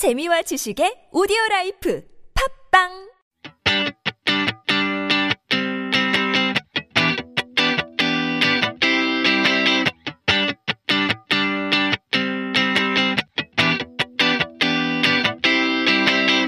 재미와 지식의 오디오 라이프 팝빵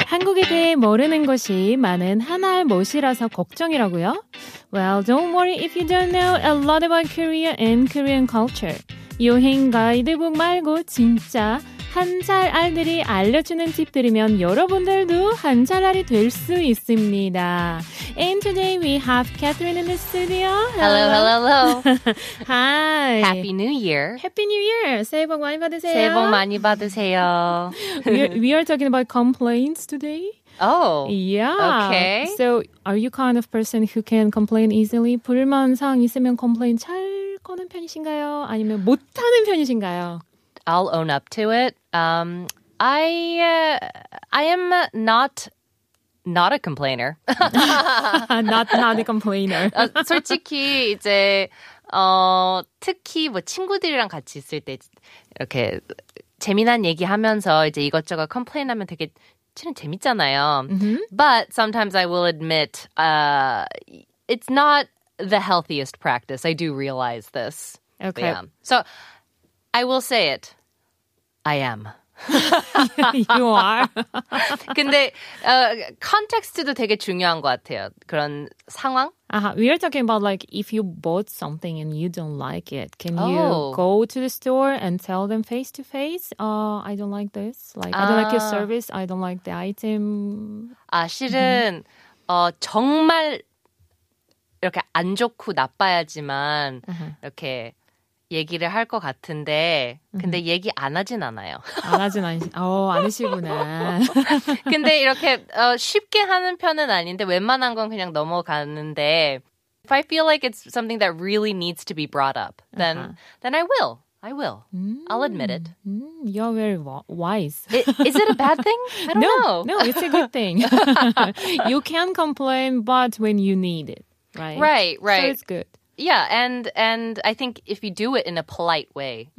한국에 대해 모르는 것이 많은 하나의 못이라서 걱정이라고요? Well, don't worry if you don't know a lot about Korea and Korean culture. 여행 가이드북 말고 진짜 한살 알들이 알려주는 팁들이면 여러분들도 한살알이 될 수 있습니다. And today we have Catherine in the studio. Hello, hello, hello. Hi. Happy New Year. Happy New Year. 새해 복 많이 받으세요. 새해 복 많이 받으세요. we, are, we are talking about complaints today. Oh. Yeah. Okay. So, are you kind of person who can complain easily? 불만 사항 있으면 complain 잘 거는 편이신가요? 아니면 못 하는 편이신가요? I'll own up to it. Um, I uh, I am not not a complainer. not not a complainer. 어, 솔직히 이제 어 특히 뭐 친구들이랑 같이 있을 때 이렇게 재미난 얘기하면서 이제 이것저것 컴플레인하면 되게 실은 재밌잖아요. But sometimes I will admit uh, it's not the healthiest practice. I do realize this. Okay. Yeah. So I will say it. I am. you are. 근데 어, 컨텍스트도 되게 중요한 것 같아요. 그런 상황. Uh-huh. We are talking about like if you bought something and you don't like it, can Oh. you go to the store and tell them face to face? Uh, I don't like this. Like I don't like your Ah. service. I don't like the item. 아 실은 어 정말 이렇게 안 좋고 나빠야지만 이렇게 얘기를 할 것 같은데 근데 얘기 안 하진 않아요. 안 하진 않, 어, 않으시구나. 근데 이렇게 어, 쉽게 하는 편은 아닌데 웬만한 건 그냥 넘어가는데 if I feel like it's something that really needs to be brought up, then then I will. I will. I'll admit it. Mm, you're very wise. I- Is it a bad thing? I don't no, know. no, it's a good thing. you can complain, but when you need it, right? Right, So right. it's good. Yeah, and and I think if you do it in a polite way,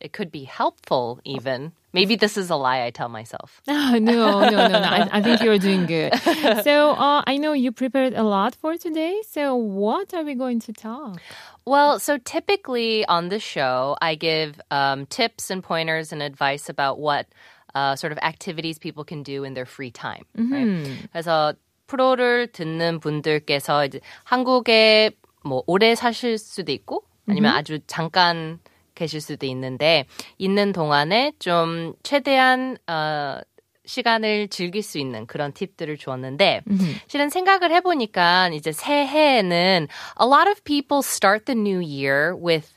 it could be helpful. Even maybe this is a lie I tell myself. no, no, no, no. I, I think you're doing good. So uh, I know you prepared a lot for today. So what are we going to talk? Well, so typically on this show, I give um, tips and pointers and advice about what uh, sort of activities people can do in their free time. Right? 그래서 프로를 듣는 분들께서 이제 한국에 뭐 오래 사실 수도 있고 아니면 아주 잠깐 계실 수도 있는데 있는 동안에 좀 최대한 어, 시간을 즐길 수 있는 그런 팁들을 주었는데 실은 생각을 해보니까 이제 새해에는 a lot of people start the new year with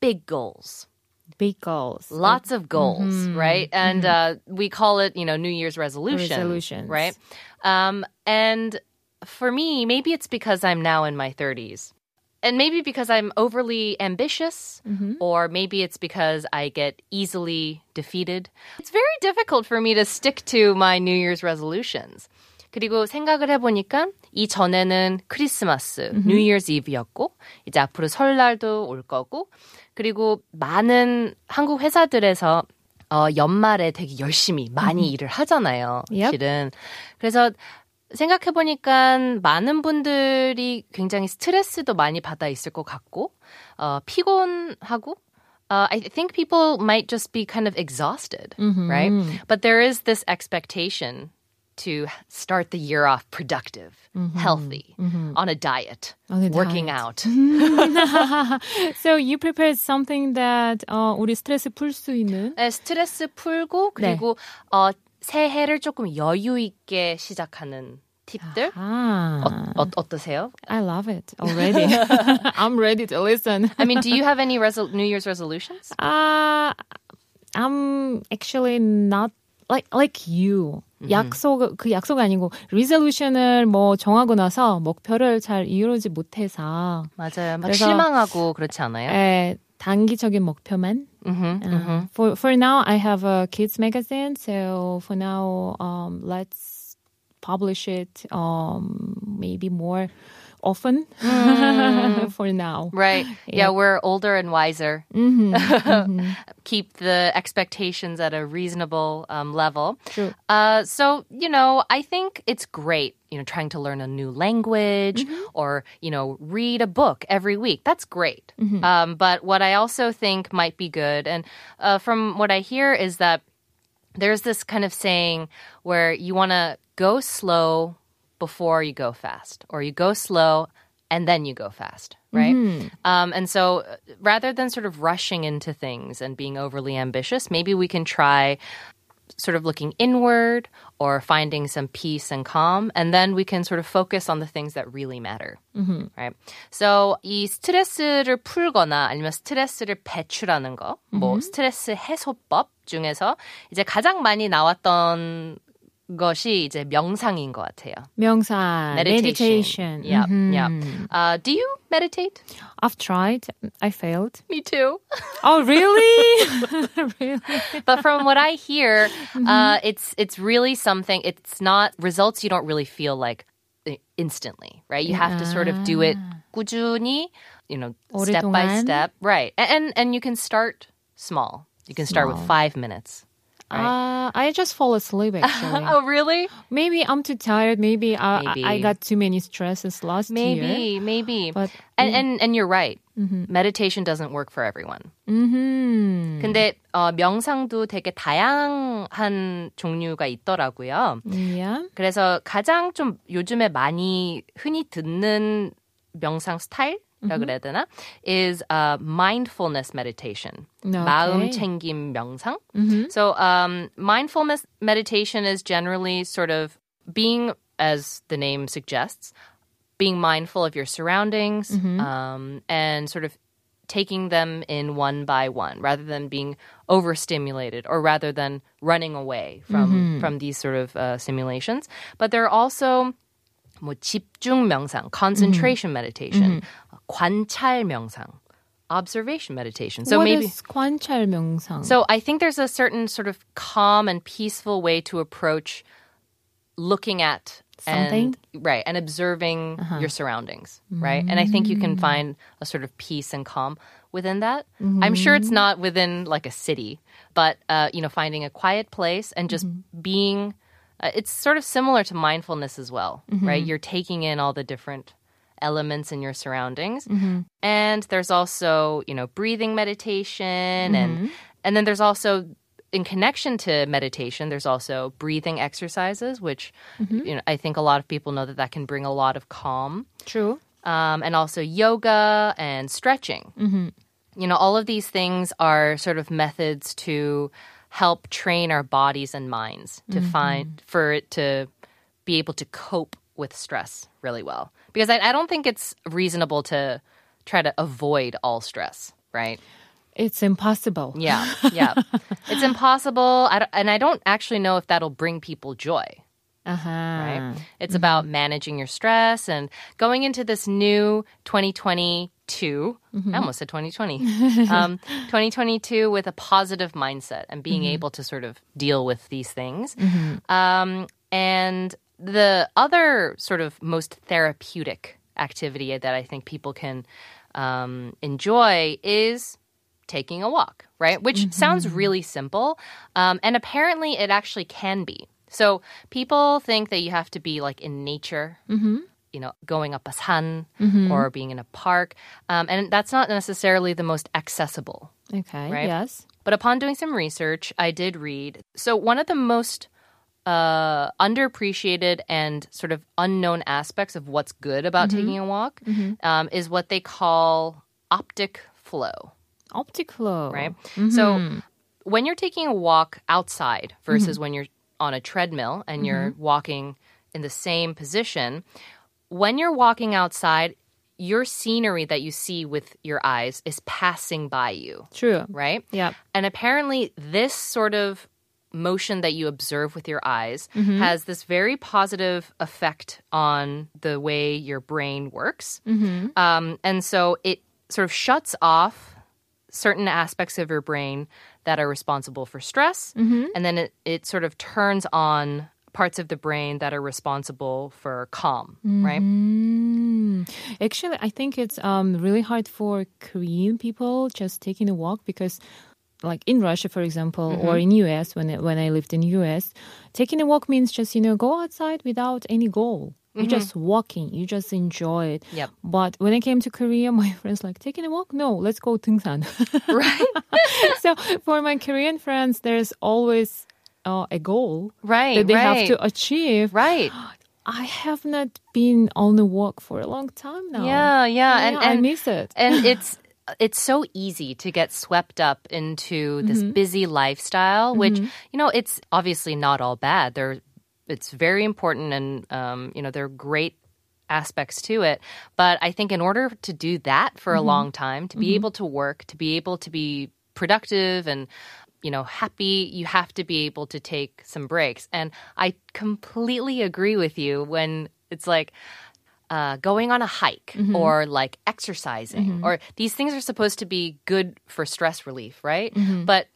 big goals. Big goals. Lots of goals, right? And uh, we call it, you know, New Year's resolution, Resolutions. right? Um, and for me, maybe it's because I'm now in my 30s. And maybe because I'm overly ambitious, or maybe it's because I get easily defeated. It's very difficult for me to stick to my New Year's resolutions. 그리고 생각을 해보니까 이전에는 크리스마스, New Year's Eve였고, 이제 앞으로 설날도 올 거고, 그리고 많은 한국 회사들에서 어, 연말에 되게 열심히 많이 일을 하잖아요. Yep. 실은. 그래서 생각해보니까 많은 분들이 굉장히 스트레스도 많이 받아 있을 것 같고, 어, 피곤하고, uh, I think people might just be kind of exhausted, right? But there is this expectation to start the year off productive, healthy, on a diet, On a working diet. out. So you prepared something that 어, 우리 스트레스 풀 수 있는 네, 스트레스 풀고 그리고 어, 새해를 조금 여유 있게 시작하는 팁들 아, 어, 어, 어떠세요? I love it already. I'm ready to listen. I mean, do you have any resol- New Year's resolutions? Uh, I'm actually not like like you. 약속 그 약속 아니고 resolution을 뭐 정하고 나서 목표를 잘 이루지 못해서 맞아요. 막 실망하고 그렇지 않아요? 에, 단기적인 목표만. 음흠, Uh, 음흠. for for now, I have a kids magazine. So for now, um, let's publish it. Um, maybe more often for now. Right. Yeah, we're older and wiser. Mm-hmm. Keep the expectations at a reasonable um, level. True. Uh, so, you know, I think it's great, you know, trying to learn a new language Mm-hmm. or, you know, read a book every week. That's great. Mm-hmm. Um, but what I also think might be good, and uh, from what I hear, is that there's this kind of saying where you want to go slow before you go fast, or you go slow and then you go fast, right? Um, and so uh, rather than sort of rushing into things and being overly ambitious, maybe we can try sort of looking inward or finding some peace and calm, and then we can sort of focus on the things that really matter, right? So 이 스트레스를 풀거나 아니면 스트레스를 배출하는 거, 뭐 스트레스 해소법 중에서 이제 가장 많이 나왔던 것이 이제 명상인 것 같아요. 명상, meditation. Yeah, Mhm. yeah. Uh, do you meditate? I've tried. I failed. Me too. Oh, really? really? but from what I hear, Mm-hmm. uh, it's it's really something. It's not results you don't really feel like i- instantly, right? You have to sort of do it 꾸준히, you know, step by 오랫동안. step, right? A- And and you can start small. You can start with Small. five minutes. Uh, I just fall asleep actually. Oh, really? Maybe I'm too tired. Maybe I, Maybe. I I got too many stresses last year. Maybe, maybe. But and, and and you're right. Meditation doesn't work for everyone. hmm 근데 어, 명상도 되게 다양한 종류가 있더라고요. Yeah. 그래서 가장 좀 요즘에 많이 흔히 듣는 명상 스타일 이라 그래야 되나? is uh, mindfulness meditation. Okay. 마음 챙김 명상. So um, mindfulness meditation is generally sort of being, as the name suggests, being mindful of your surroundings um, and sort of taking them in one by one rather than being overstimulated or rather than running away from from these sort of uh, simulations but there are also 뭐 집중 명상, concentration meditation, 관찰 명상, observation meditation. So what maybe is 관찰 명상? so I think there's a certain sort of calm and peaceful way to approach looking at Something? and, right and observing your surroundings right and i think you can find a sort of peace and calm within that i'm sure it's not within like a city but uh, you know finding a quiet place and just being uh, it's sort of similar to mindfulness as well right? Mm-hmm. You're taking in all the different elements in your surroundings. Mm-hmm. And there's also you know breathing meditation and mm-hmm. and then there's also in connection to meditation there's also breathing exercises which you know i think a lot of people know that that can bring a lot of calm. True. um, and also yoga and stretching. You know, all of these things are sort of methods to help train our bodies and minds to find for it to be able to cope with stress really well. Because I, I don't think it's reasonable to try to avoid all stress, right? It's impossible. Yeah, yeah. it's impossible. I and I don't actually know if that'll bring people joy Uh-huh. right? It's about managing your stress and going into this new 2022. I almost said 2020. um, 2022 with a positive mindset and being able to sort of deal with these things. Um, and the other sort of most therapeutic activity that I think people can um, enjoy is taking a walk, right? Which sounds really simple. Um, and apparently it actually can be. So people think that you have to be like in nature, you know, going up a san or being in a park. Um, and that's not necessarily the most accessible. Okay. Right? Yes. But upon doing some research, I did read. So one of the most uh, underappreciated and sort of unknown aspects of what's good about taking a walk um, is what they call optic flow Optic flow. right? So when you're taking a walk outside versus when you're on a treadmill and you're walking in the same position, when you're walking outside, your scenery that you see with your eyes is passing by you, True. right? Yeah. And apparently, this sort of motion that you observe with your eyes mm-hmm. has this very positive effect on the way your brain works. Mm-hmm. Um, and so it sort of shuts off certain aspects of your brain that are responsible for stress. Mm-hmm. And then it, it sort of turns on parts of the brain that are responsible for calm, right? Mm. Actually, I think it's um, really hard for Korean people just taking a walk because, like in Russia, for example, Mm-hmm. or in US, when I- when I lived in US, taking a walk means just you know go outside without any goal. You're just walking. You just enjoy it. Mm-hmm. Yep. But when I came to Korea, my friends like taking a walk. No, let's go 등산. Right. so for my Korean friends, there's always uh, a goal Right. that they right. have to achieve. Right. I have not been on a walk for a long time now. Yeah, yeah, and I miss it. and it's it's so easy to get swept up into this Mm-hmm. busy lifestyle, which you know it's obviously not all bad. There, it's very important, and um, you know there are great aspects to it. But I think in order to do that for a Mm-hmm. long time, to be able to work, to be able to be productive and you know happy you have to be able to take some breaks and i completely agree with you when it's like uh, going on a hike Mm-hmm. or like exercising or these things are supposed to be good for stress relief right but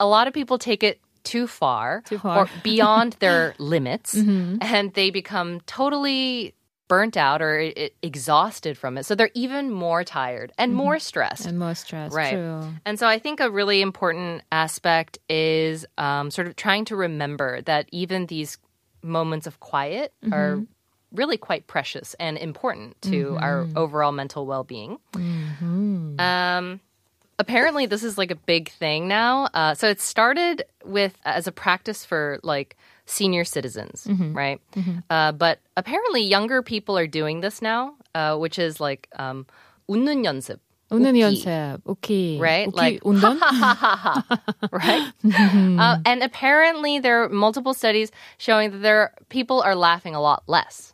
a lot of people take it too far, Mm-hmm. Too far. Mm-hmm. or beyond their limits and they become totally burnt out or i- exhausted from it so they're even more tired and more stressed Mm-hmm. And more stressed, Right. True. and so I think a really important aspect is um, sort of trying to remember that even these moments of quiet Mm-hmm. are really quite precious and important to our Mm-hmm. overall mental well being. Um, apparently, this is like a big thing now. Uh, so it started with as a practice for like senior citizens, Mm-hmm. right? Uh, but apparently, younger people are doing this now, uh, which is like um, 웃는 연습. 웃는 웃기. 연습. Okay. Right? Okay. Like, 운동? right? Mm-hmm. uh, and apparently, there are multiple studies showing that there people are laughing a lot less,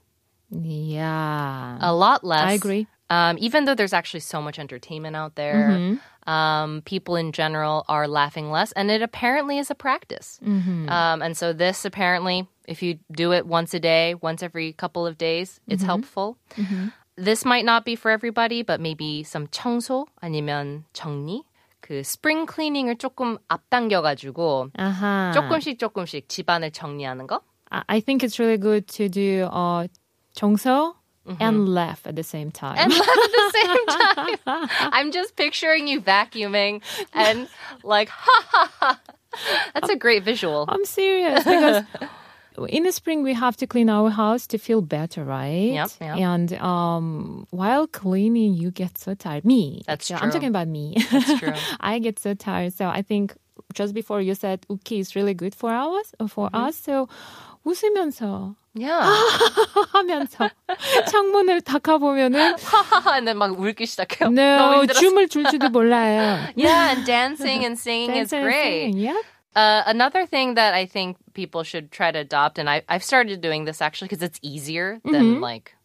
yeah. a lot less. I agree. Um, even though there's actually so much entertainment out there, Mm-hmm. um, people in general are laughing less, and it apparently is a practice. Mm-hmm. Um, and so this apparently, if you do it once a day, once every couple of days, it's Mm-hmm. helpful. This might not be for everybody, but maybe some 청소 아니면 정리. 그 스프링 클리닝을 조금 앞당겨가지고 아하. 조금씩 조금씩 집안을 정리하는 거. I I think it's really good to do uh, 정서 Mm-hmm. and laugh at the same time. and laugh at the same time. I'm just picturing you vacuuming and like, ha ha ha. That's a great visual. I'm serious because in the spring we have to clean our house to feel better, right? Yep, yep. And um, while cleaning, you get so tired. Me, That's actually. I'm true. talking about me. That's true. I get so tired. So I think just before you said uki is really good for us, for Mm-hmm. us. So 웃으면서 Yeah. 하면서 창문을 닦아보면은 and then 막 울기 시작해요. 너무 no 힘들었어. 춤을 출지도 몰라요. Yeah, and dancing and singing is Dancing and great. singing, Yep. Uh, another thing that I think people should try to adopt, and I, I've started doing this actually because it's easier than like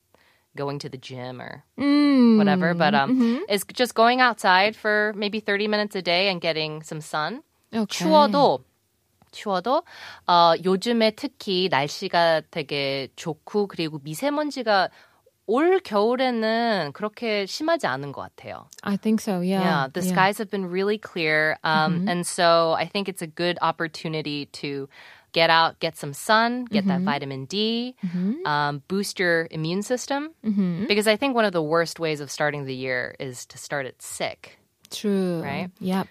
going to the gym or Mm, whatever, but um, is just going outside for maybe 30 minutes a day and getting some sun. okay. 추워도 추워도 어, 요즘에 특히 날씨가 되게 좋고 그리고 미세먼지가 올 겨울에는 그렇게 심하지 않은 것 같아요. I think so. Yeah. Yeah, the skies have been really clear, um, and so I think it's a good opportunity to get out, get some sun, get that vitamin D, um, boost your immune system. Because I think one of the worst ways of starting the year is to start it sick. True. Right? Yep.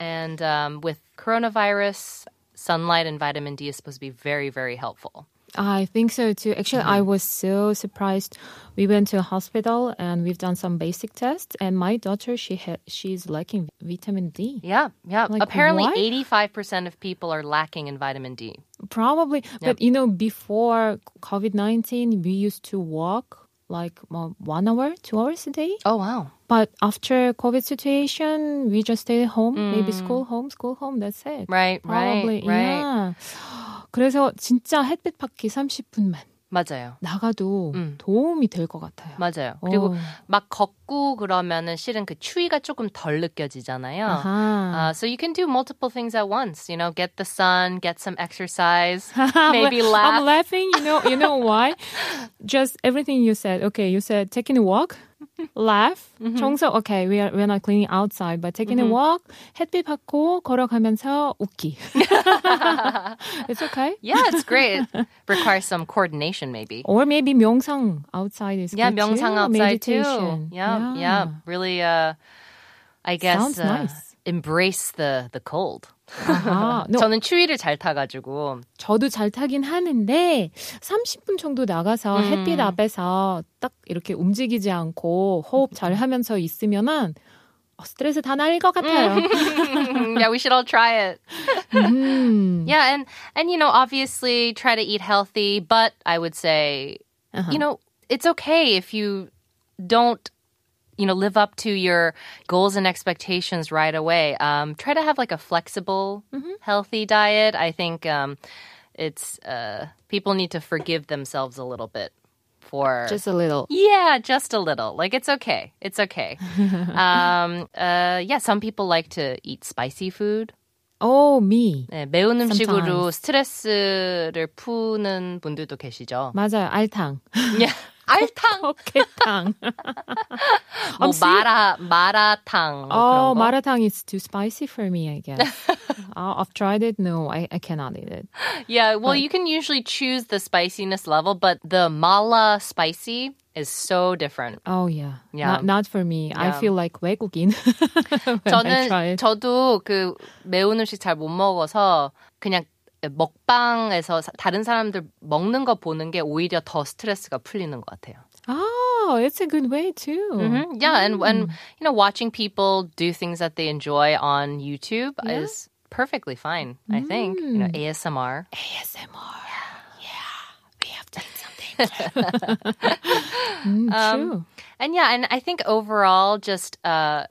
And um, with coronavirus, sunlight and vitamin D is supposed to be very, very helpful. I think so too. Actually, I mm-hmm. was so surprised. We went to a hospital and we've done some basic tests. And my daughter, she had, she's lacking vitamin D. Yeah, yeah. Like, Apparently, 85% of people are lacking in vitamin D. Probably, but you know, before COVID nineteen, we used to walk like uh, one hour, two hours a day. Oh, wow. But after COVID situation, we just stay home. Maybe school home, school home. That's it. Right, Probably, right, right. yeah. 그래서 진짜 햇빛 받기 30분만 맞아요. 나가도 음. 도움이 될 것 같아요. 맞아요. 그리고 오. 막 걷고 그러면은 실은 그 추위가 조금 덜 느껴지잖아요. Uh, so you can do multiple things at once. You know, get the sun, get some exercise, maybe la- laugh. I'm laughing. You know, you know why? Just everything you said. Okay, you said taking a walk. laugh. Mm-hmm. 청소, okay, we are, we're not cleaning outside, but taking a walk, 햇빛 받고 걸어가면서 웃기. it's okay. Yeah, it's great. It requires some coordination, maybe. Or maybe 명상 outside is Yeah, good 명상 too. outside too. Meditation. Yeah, yeah. Really, uh, I guess Sounds uh, nice. embrace the the cold. 아하. 저는 추위를 잘 타가지고 저도 잘 타긴 하는데 30분 정도 나가서 음. 햇빛 앞에서 딱 이렇게 움직이지 않고 호흡 잘 하면서 있으면은 어, 스트레스 다 날릴 것 같아요. yeah, we should all try it. 음. Yeah, and and you know, obviously try to eat healthy, but I would say, Uh-huh. you know, it's okay if you don't you know live up to your goals and expectations right away. Um, try to have like a flexible, Mm-hmm. healthy diet. I think um, it's uh, people need to forgive themselves a little bit for Just a little. yeah, just a little. Like it's okay. It's okay. um, uh, yeah, some people like to eat spicy food. Oh, me. 네, 매운 음식으로 Sometimes. 스트레스를 푸는 분들도 계시죠. 맞아요. 알탕. 예. 알탕, 어깨탕. 뭐 see- 마라 마라탕 뭐 Oh, 그런 거. 마라탕 is too spicy for me, I guess. uh, I've tried it. No, I, I cannot eat it. Yeah, well, you can usually choose the spiciness level, but the mala spicy is so different. Oh, yeah. Yeah. Not, not for me. I Yeah. feel like 외국인 when I try 저는 it. 저도 그 매운 음식 잘 못 먹어서 그냥 먹방에서 사- 다른 사람들 먹는 거 보는 게 오히려 더 스트레스가 풀리는 것 같아요. Oh, it's a good way too. Mhm. Yeah, and and you know, watching people do things that they enjoy on YouTube Yeah. is perfectly fine. I think you know ASMR. ASMR. Yeah. We have to eat something. mm, true. And yeah, and I think overall, just uh,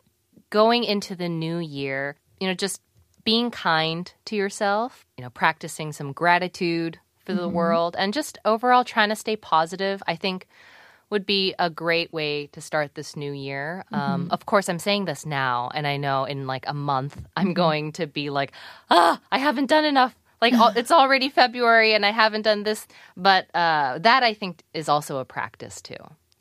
going into the new year, you know, just being kind to yourself, you know, practicing some gratitude for the world, and just overall trying to stay positive, I think would be a great way to start this new year. Um, of course, I'm saying this now, and I know in like a month, I'm going to be like, ah, I haven't done enough. Like it's already February and I haven't done this, but uh, that I think is also a practice too.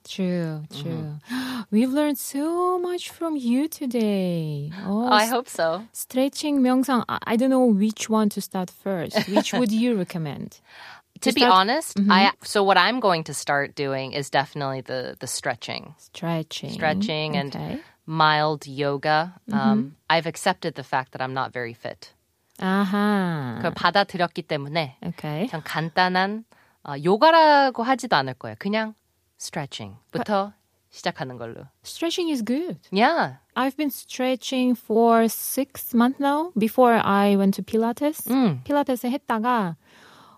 True, true. We've learned so much from you today. Oh, I hope so. stretching 명상. I I don't know which one to start first. Which would you recommend? to be start- honest, I so what I'm going to start doing is definitely the the stretching, Stretching. stretching, and Okay. mild yoga. Um, I've accepted the fact that I'm not very fit. 아하. 그걸 받아들였기 때문에 Okay. 그냥 간단한 어, 요가라고 하지도 않을 거예요. 그냥 stretching부터 시작하는 걸로. Stretching is good. Yeah. I've been stretching for six months now. Before I went to Pilates, 음. 필라테스 했다가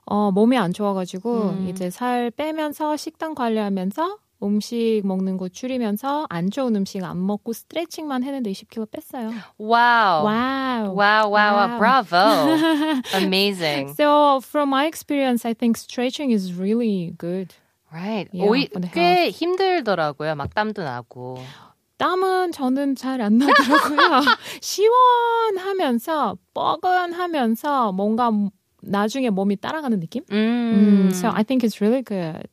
어, 몸이 안 좋아가지고 음. 이제 살 빼면서 식단 관리하면서 음식 먹는 거 줄이면서 안 좋은 음식 안 먹고 스트레칭만 했는데 20kg 뺐어요. Wow. Wow, wow, wow. Wow. Bravo. Amazing. So from my experience, I think stretching is really good. Right. Yeah, the 꽤 힘들더라고요. 막 땀도 나고. 땀은 저는 잘 안 나더라고요. 시원하면서 뻐근하면서 뭔가 나중에 몸이 따라가는 느낌? 음. Mm, so I think it's really good.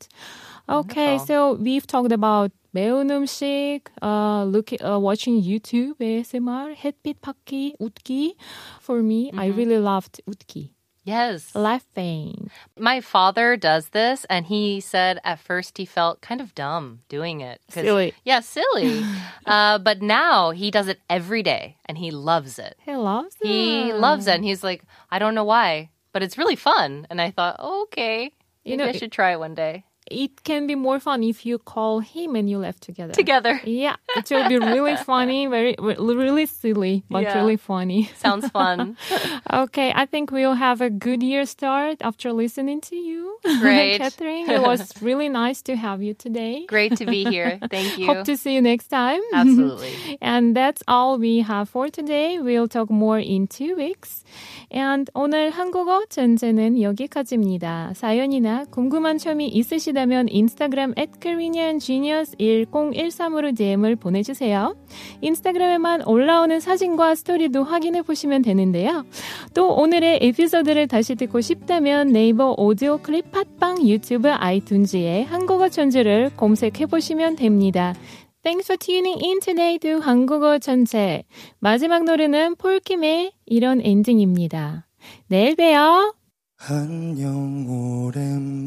Okay, Wonderful. so we've talked about 매운 음식, uh, look, uh, watching YouTube, ASMR, 햇빛 받기, 웃기. For me, I really loved 웃기. Yes. Laughing. My father does this, and he said at first he felt kind of dumb doing it. Silly. Yeah, silly. uh, but now he does it every day, and he loves it. He loves it. He loves it, and he's like, I don't know why, but it's really fun. And I thought, oh, okay, You maybe know, I should try it one day it can be more fun if you call him and you laugh together. Together. Yeah, it will be really funny, very really silly, but yeah. really funny. Sounds fun. okay, I think we'll have a good year start after listening to you, Great. Catherine. It was really nice to have you today. Great to be here. Thank you. Hope to see you next time. Absolutely. and that's all we have for today. We'll talk more in two weeks. And 오늘 한국어 천재는 여기까지입니다. 사연이나 궁금한 점이 있으시 다면 인스타그램 at koreangenius1013으로 DM을 보내주세요. 인스타그램에만 올라오는 사진과 스토리도 확인해 보시면 되는데요. 또 오늘의 에피소드를 다시 듣고 싶다면 네이버 오디오 클립 팟빵 유튜브 아이튠즈에 한국어 천재를 검색해 보시면 됩니다. Thanks for tuning in today to 한국어 전체. 마지막 노래는 폴킴의 이런 엔딩입니다. 내일 봬요. 안녕 오랜만이야.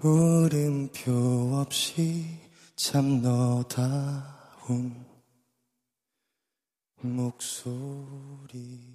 물음표 없이 참 너다운 목소리